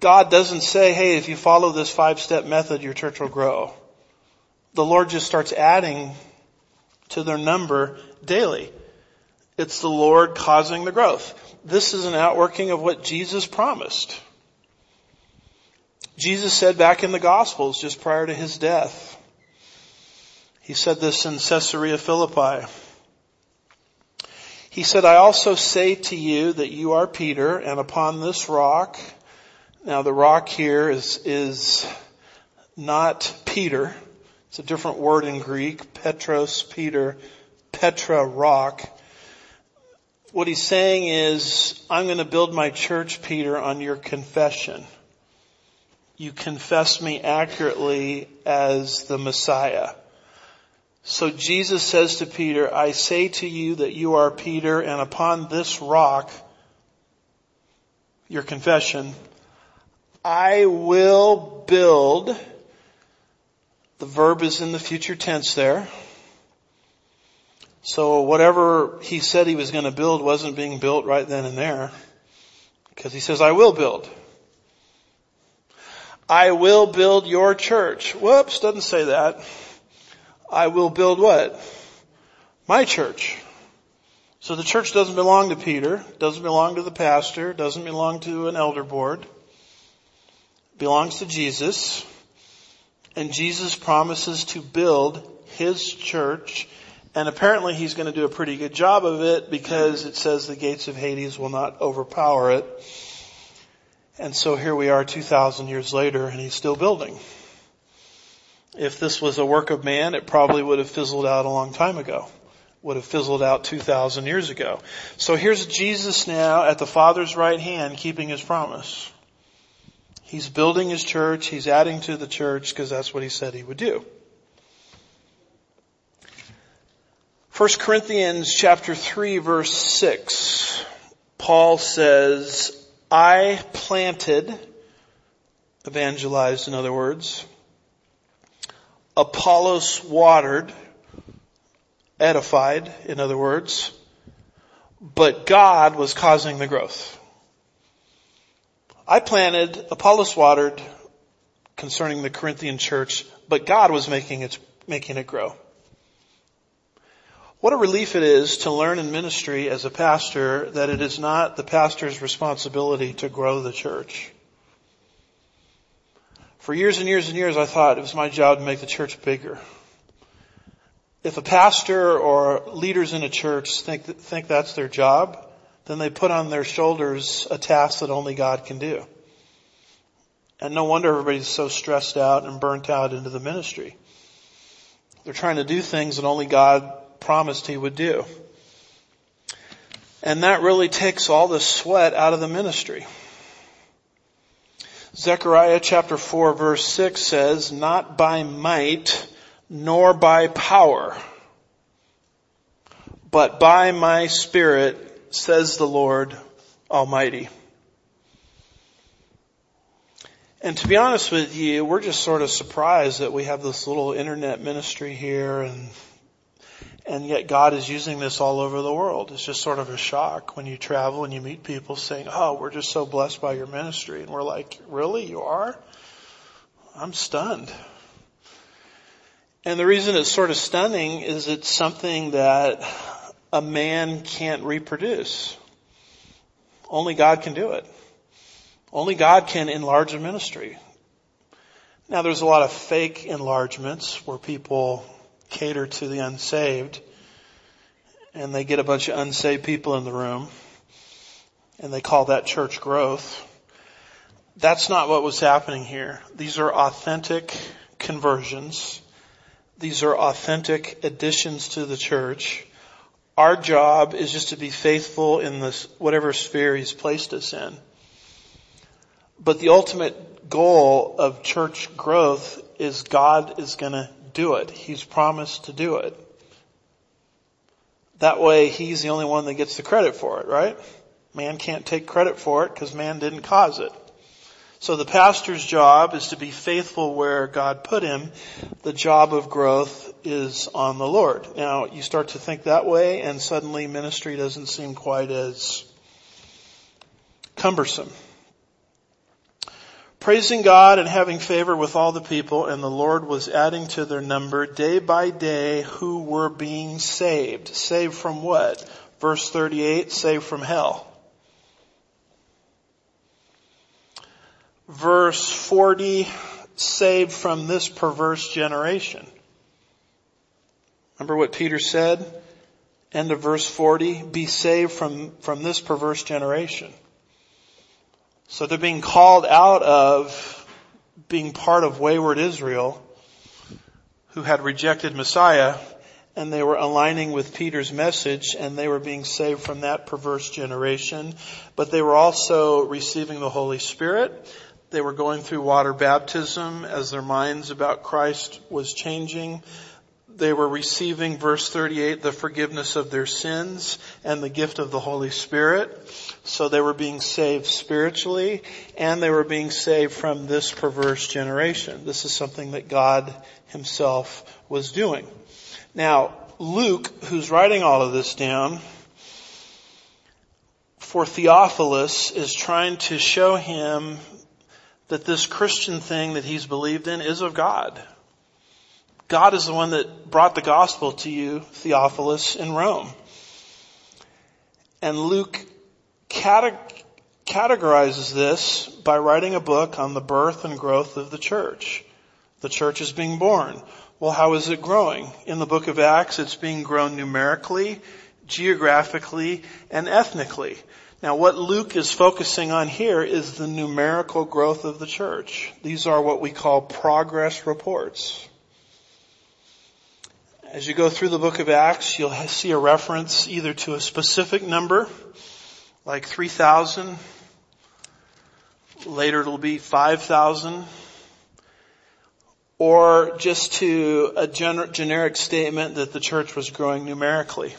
God doesn't say, hey, if you follow this five step method, your church will grow. The Lord just starts adding to their number daily. It's the Lord causing the growth this is an outworking of what Jesus promised. Jesus said back in the Gospels just prior to his death, he said this in Caesarea Philippi. He said, I also say to you that you are Peter and upon this rock, now the rock here is, is not Peter. It's a different word in Greek. Petros, Peter, Petra, rock. What he's saying is, I'm going to build my church, Peter, on your confession. You confess me accurately as the Messiah. So Jesus says to Peter, I say to you that you are Peter and upon this rock, your confession, I will build, the verb is in the future tense there, so whatever he said he was going to build wasn't being built right then and there. Because he says, I will build. I will build your church. Whoops, doesn't say that. I will build what? My church. So the church doesn't belong to Peter, doesn't belong to the pastor, doesn't belong to an elder board. Belongs to Jesus. And Jesus promises to build his church and apparently he's going to do a pretty good job of it because it says the gates of Hades will not overpower it. And so here we are 2,000 years later and he's still building. If this was a work of man, it probably would have fizzled out a long time ago. Would have fizzled out 2,000 years ago. So here's Jesus now at the Father's right hand keeping his promise. He's building his church. He's adding to the church because that's what he said he would do. 1 Corinthians chapter 3 verse 6, Paul says, I planted, evangelized in other words, Apollos watered, edified, in other words, but God was causing the growth. I planted, Apollos watered concerning the Corinthian church, but God was making it, making it grow. What a relief it is to learn in ministry as a pastor that it is not the pastor's responsibility to grow the church. For years and years and years I thought it was my job to make the church bigger. If a pastor or leaders in a church think, think that's their job, then they put on their shoulders a task that only God can do. And no wonder everybody's so stressed out and burnt out into the ministry. They're trying to do things that only God promised he would do. And that really takes all the sweat out of the ministry. Zechariah chapter 4 verse 6 says, not by might nor by power, but by my spirit, says the Lord Almighty. And to be honest with you, we're just sort of surprised that we have this little internet ministry here and and yet God is using this all over the world. It's just sort of a shock when you travel and you meet people saying, oh, we're just so blessed by your ministry. And we're like, really? You are? I'm stunned. And the reason it's sort of stunning is it's something that a man can't reproduce. Only God can do it. Only God can enlarge a ministry. Now there's a lot of fake enlargements where people cater to the unsaved. And they get a bunch of unsaved people in the room. And they call that church growth. That's not what was happening here. These are authentic conversions. These are authentic additions to the church. Our job is just to be faithful in this, whatever sphere He's placed us in. But the ultimate goal of church growth is God is gonna do it. He's promised to do it. That way he's the only one that gets the credit for it, right? Man can't take credit for it because man didn't cause it. So the pastor's job is to be faithful where God put him. The job of growth is on the Lord. Now you start to think that way and suddenly ministry doesn't seem quite as cumbersome praising God and having favor with all the people, and the Lord was adding to their number day by day who were being saved. Saved from what? Verse 38, saved from hell. Verse 40, saved from this perverse generation. Remember what Peter said? End of verse 40, be saved from, from this perverse generation. So they're being called out of being part of wayward Israel who had rejected Messiah and they were aligning with Peter's message and they were being saved from that perverse generation. But they were also receiving the Holy Spirit. They were going through water baptism as their minds about Christ was changing. They were receiving, verse 38, the forgiveness of their sins and the gift of the Holy Spirit. So they were being saved spiritually and they were being saved from this perverse generation. This is something that God himself was doing. Now, Luke, who's writing all of this down, for Theophilus is trying to show him that this Christian thing that he's believed in is of God. God is the one that brought the gospel to you, Theophilus, in Rome. And Luke categorizes this by writing a book on the birth and growth of the church. The church is being born. Well, how is it growing? In the book of Acts, it's being grown numerically, geographically, and ethnically. Now what Luke is focusing on here is the numerical growth of the church. These are what we call progress reports. As you go through the book of Acts, you'll see a reference either to a specific number like 3,000. Later it'll be 5,000. Or just to a gener- generic statement that the church was growing numerically.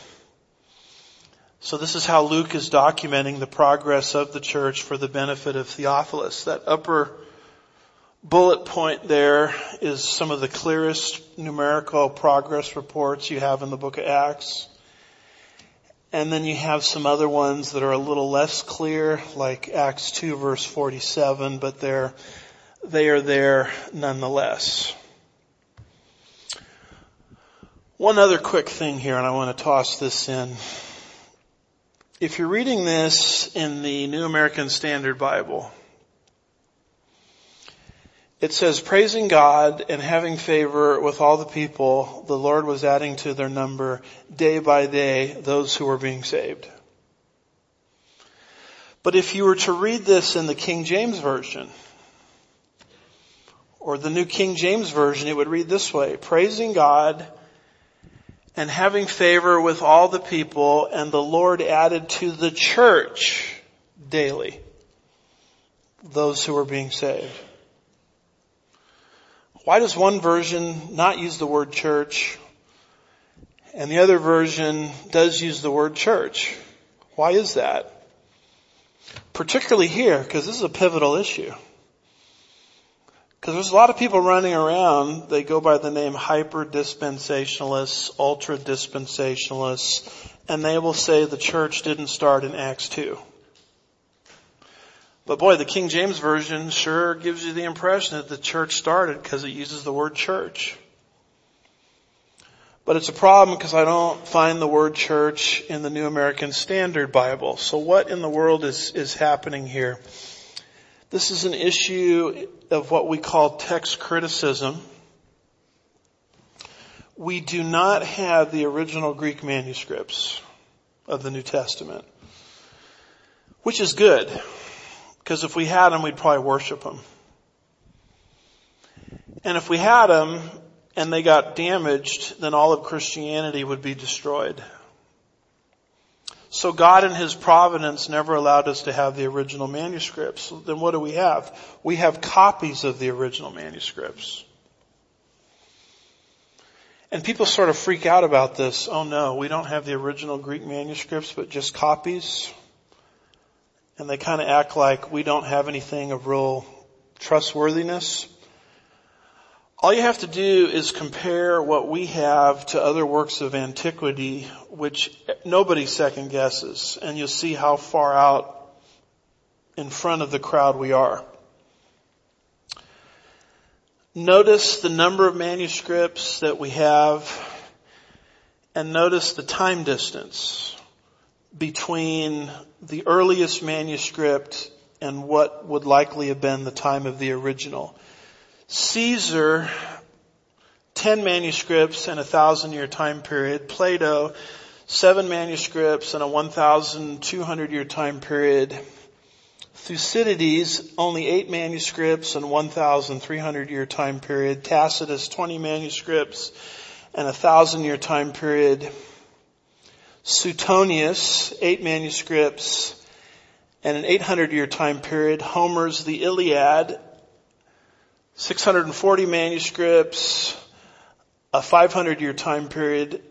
So this is how Luke is documenting the progress of the church for the benefit of Theophilus. That upper bullet point there is some of the clearest numerical progress reports you have in the book of Acts. And then you have some other ones that are a little less clear, like Acts 2 verse 47, but they're, they are there nonetheless. One other quick thing here, and I want to toss this in. If you're reading this in the New American Standard Bible, it says, praising God and having favor with all the people, the Lord was adding to their number day by day those who were being saved. But if you were to read this in the King James Version, or the New King James Version, it would read this way, praising God and having favor with all the people, and the Lord added to the church daily those who were being saved. Why does one version not use the word church and the other version does use the word church? Why is that? Particularly here, because this is a pivotal issue. Because there's a lot of people running around, they go by the name hyper dispensationalists, ultra dispensationalists, and they will say the church didn't start in Acts 2. But boy, the King James Version sure gives you the impression that the church started because it uses the word church. But it's a problem because I don't find the word church in the New American Standard Bible. So what in the world is, is happening here? This is an issue of what we call text criticism. We do not have the original Greek manuscripts of the New Testament, which is good. Because if we had them, we'd probably worship them. And if we had them and they got damaged, then all of Christianity would be destroyed. So God in His providence never allowed us to have the original manuscripts. Then what do we have? We have copies of the original manuscripts. And people sort of freak out about this. Oh no, we don't have the original Greek manuscripts, but just copies and they kind of act like we don't have anything of real trustworthiness. All you have to do is compare what we have to other works of antiquity, which nobody second guesses, and you'll see how far out in front of the crowd we are. Notice the number of manuscripts that we have, and notice the time distance between the earliest manuscript and what would likely have been the time of the original. Caesar, 10 manuscripts and a thousand year time period. Plato, seven manuscripts and a 1,200 year time period. Thucydides, only eight manuscripts and 1,300 year time period. Tacitus, 20 manuscripts and a thousand year time period. Suetonius, eight manuscripts, and an 800 year time period. Homer's The Iliad, 640 manuscripts, a 500 year time period.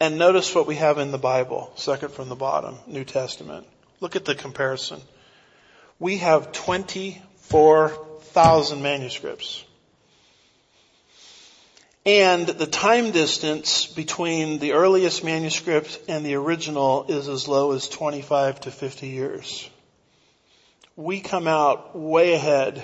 And notice what we have in the Bible, second from the bottom, New Testament. Look at the comparison. We have 24,000 manuscripts. And the time distance between the earliest manuscript and the original is as low as 25 to 50 years. We come out way ahead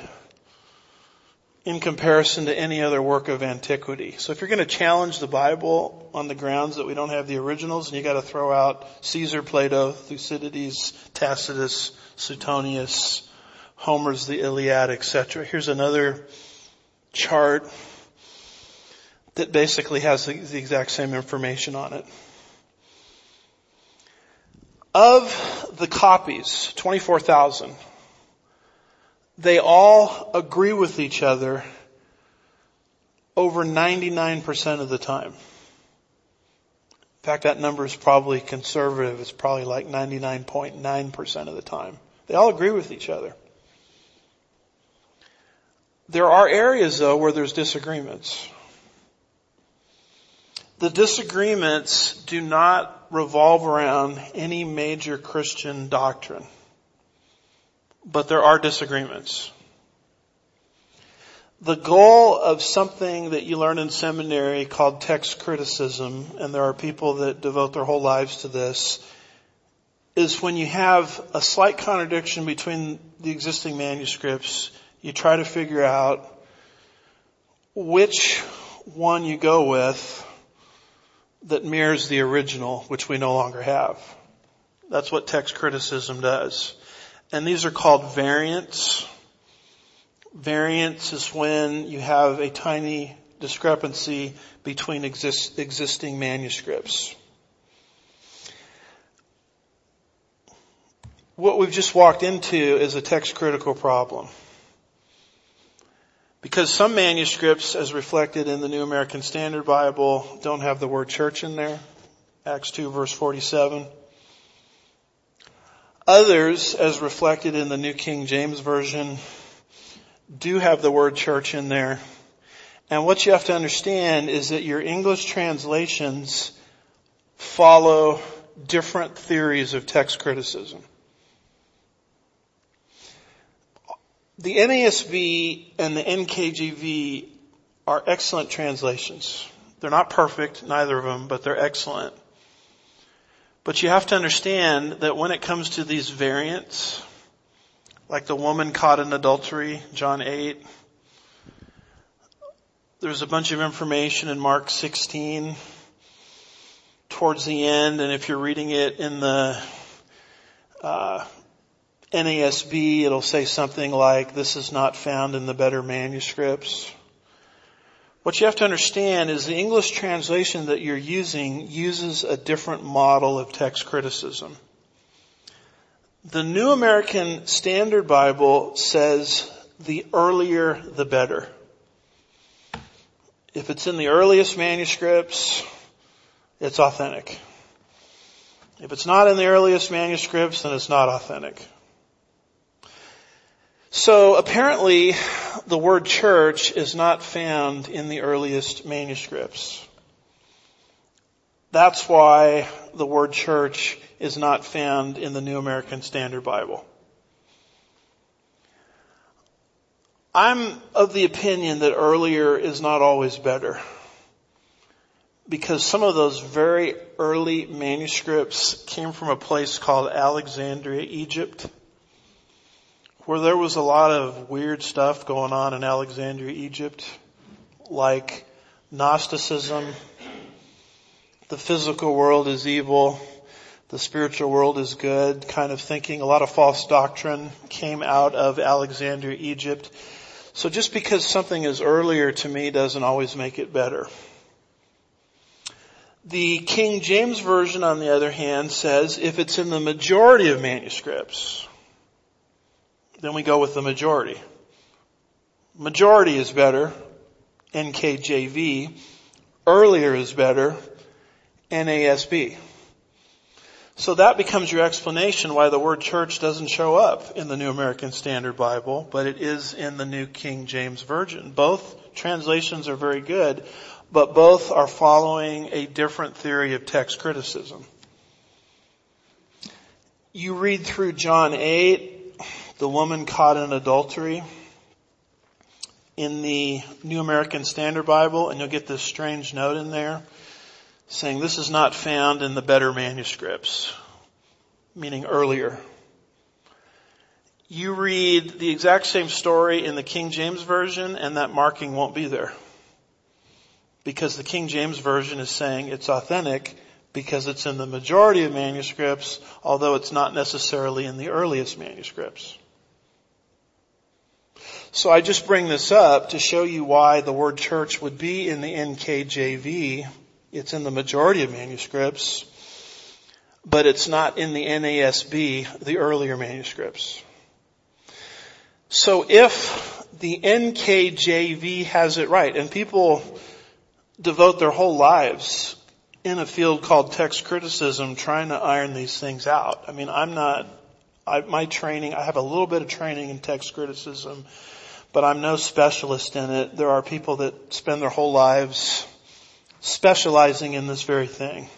in comparison to any other work of antiquity. So if you're going to challenge the Bible on the grounds that we don't have the originals and you got to throw out Caesar, Plato, Thucydides, Tacitus, Suetonius, Homer's The Iliad, etc. Here's another chart that basically has the, the exact same information on it. Of the copies, 24,000, they all agree with each other over 99% of the time. In fact, that number is probably conservative. It's probably like 99.9% of the time. They all agree with each other. There are areas though where there's disagreements. The disagreements do not revolve around any major Christian doctrine. But there are disagreements. the goal of something that you learn in seminary called text criticism, and there are people that devote their whole lives to this, is when you have a slight contradiction between the existing manuscripts, you try to figure out which one you go with that mirrors the original, which we no longer have. That's what text criticism does. And these are called variants. Variance is when you have a tiny discrepancy between exist, existing manuscripts. What we've just walked into is a text critical problem. Because some manuscripts, as reflected in the New American Standard Bible, don't have the word church in there. Acts 2 verse 47. Others, as reflected in the New King James Version, do have the word church in there. And what you have to understand is that your English translations follow different theories of text criticism. The NASB and the NKJV are excellent translations. They're not perfect, neither of them, but they're excellent. But you have to understand that when it comes to these variants, like the woman caught in adultery, John 8, there's a bunch of information in Mark 16 towards the end, and if you're reading it in the uh, NASB, it'll say something like, this is not found in the better manuscripts. What you have to understand is the English translation that you're using uses a different model of text criticism. The New American Standard Bible says the earlier the better. If it's in the earliest manuscripts, it's authentic. If it's not in the earliest manuscripts, then it's not authentic. So apparently the word church is not found in the earliest manuscripts. That's why the word church is not found in the New American Standard Bible. I'm of the opinion that earlier is not always better. Because some of those very early manuscripts came from a place called Alexandria, Egypt where there was a lot of weird stuff going on in Alexandria, Egypt, like Gnosticism, the physical world is evil, the spiritual world is good kind of thinking. A lot of false doctrine came out of Alexandria, Egypt. So just because something is earlier to me doesn't always make it better. The King James Version, on the other hand, says if it's in the majority of manuscripts, then we go with the majority. Majority is better, NKJV. Earlier is better, NASB. So that becomes your explanation why the word church doesn't show up in the New American Standard Bible, but it is in the New King James Version. Both translations are very good, but both are following a different theory of text criticism. You read through John 8, the woman caught in adultery in the New American Standard Bible, and you'll get this strange note in there saying this is not found in the better manuscripts, meaning earlier. You read the exact same story in the King James Version and that marking won't be there. Because the King James Version is saying it's authentic because it's in the majority of manuscripts, although it's not necessarily in the earliest manuscripts. So I just bring this up to show you why the word church would be in the NKJV. It's in the majority of manuscripts, but it's not in the NASB, the earlier manuscripts. So if the NKJV has it right, and people devote their whole lives in a field called text criticism trying to iron these things out. I mean, I'm not, I, my training, I have a little bit of training in text criticism but I'm no specialist in it. There are people that spend their whole lives specializing in this very thing.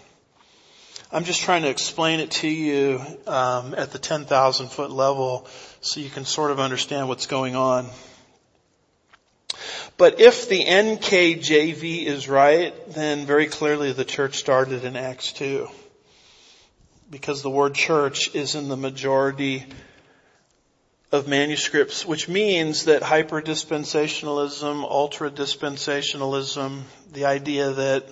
I'm just trying to explain it to you um, at the 10,000 foot level so you can sort of understand what's going on. But if the NKJV is right, then very clearly the church started in Acts 2. Because the word church is in the majority of manuscripts, which means that hyper-dispensationalism, ultra-dispensationalism, the idea that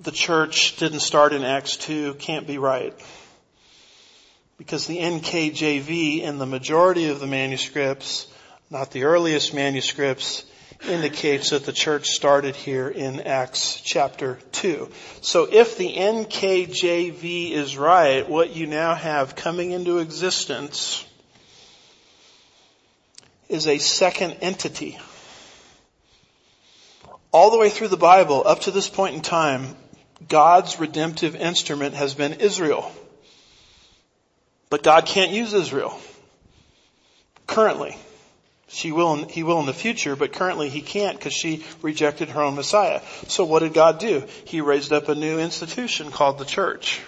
the church didn't start in Acts 2 can't be right. Because the NKJV in the majority of the manuscripts, not the earliest manuscripts, indicates that the church started here in Acts chapter 2. So if the NKJV is right, what you now have coming into existence is a second entity. All the way through the Bible, up to this point in time, God's redemptive instrument has been Israel. But God can't use Israel. Currently. She will, he will in the future, but currently he can't because she rejected her own Messiah. So what did God do? He raised up a new institution called the church,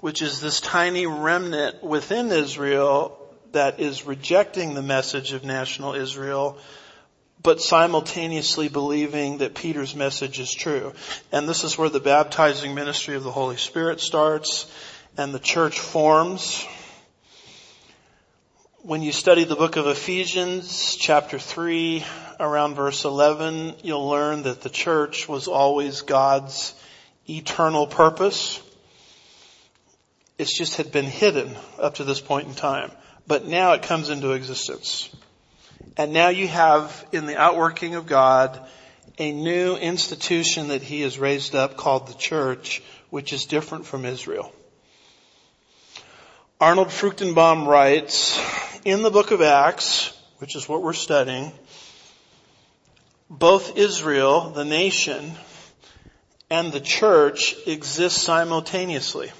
which is this tiny remnant within Israel that is rejecting the message of national Israel, but simultaneously believing that Peter's message is true. And this is where the baptizing ministry of the Holy Spirit starts and the church forms. When you study the book of Ephesians, chapter 3, around verse 11, you'll learn that the church was always God's eternal purpose. It just had been hidden up to this point in time but now it comes into existence. And now you have in the outworking of God a new institution that he has raised up called the church, which is different from Israel. Arnold Fruchtenbaum writes, in the book of Acts, which is what we're studying, both Israel, the nation, and the church exist simultaneously.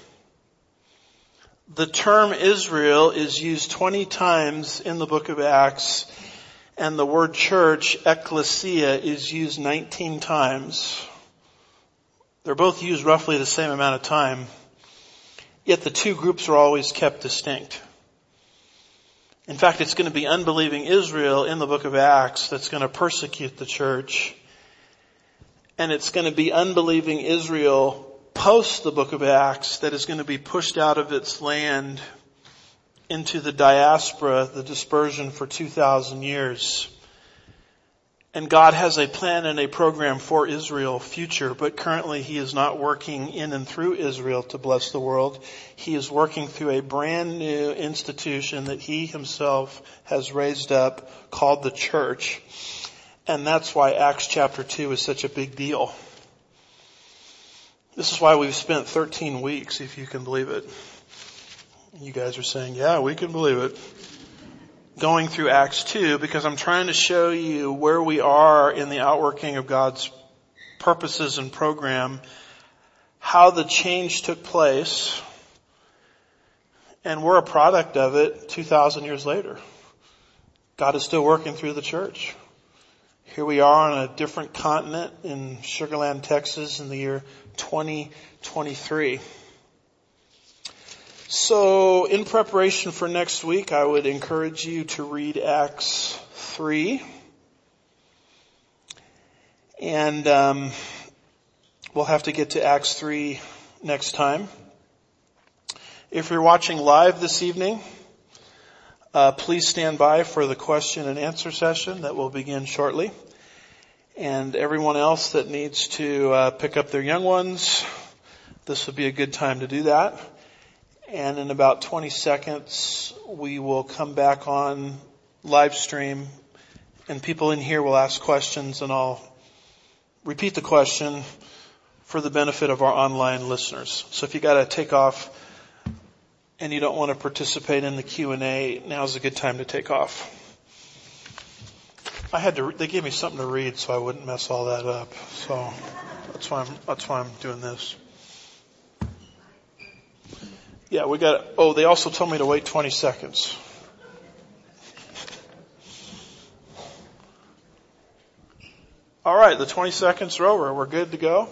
The term Israel is used 20 times in the book of Acts and the word church, ecclesia, is used 19 times. They're both used roughly the same amount of time, yet the two groups are always kept distinct. In fact, it's going to be unbelieving Israel in the book of Acts that's going to persecute the church. And it's going to be unbelieving Israel post the book of Acts that is going to be pushed out of its land into the diaspora, the dispersion for 2,000 years. And God has a plan and a program for Israel future, but currently He is not working in and through Israel to bless the world. He is working through a brand new institution that He Himself has raised up called the church. And that's why Acts chapter 2 is such a big deal. This is why we've spent 13 weeks, if you can believe it. You guys are saying, yeah, we can believe it. Going through Acts 2 because I'm trying to show you where we are in the outworking of God's purposes and program, how the change took place, and we're a product of it 2,000 years later. God is still working through the church. Here we are on a different continent in Sugarland, Texas in the year 2023. So in preparation for next week, I would encourage you to read Acts 3. And um, we'll have to get to Acts 3 next time. If you're watching live this evening, uh, please stand by for the question and answer session that will begin shortly. And everyone else that needs to uh, pick up their young ones, this would be a good time to do that. And in about 20 seconds, we will come back on live stream and people in here will ask questions and I'll repeat the question for the benefit of our online listeners. So if you gotta take off and you don't want to participate in the Q&A, now's a good time to take off. I had to, they gave me something to read so I wouldn't mess all that up. So that's why I'm, that's why I'm doing this. Yeah, we got, oh, they also told me to wait 20 seconds. All right, the 20 seconds are over. We're good to go.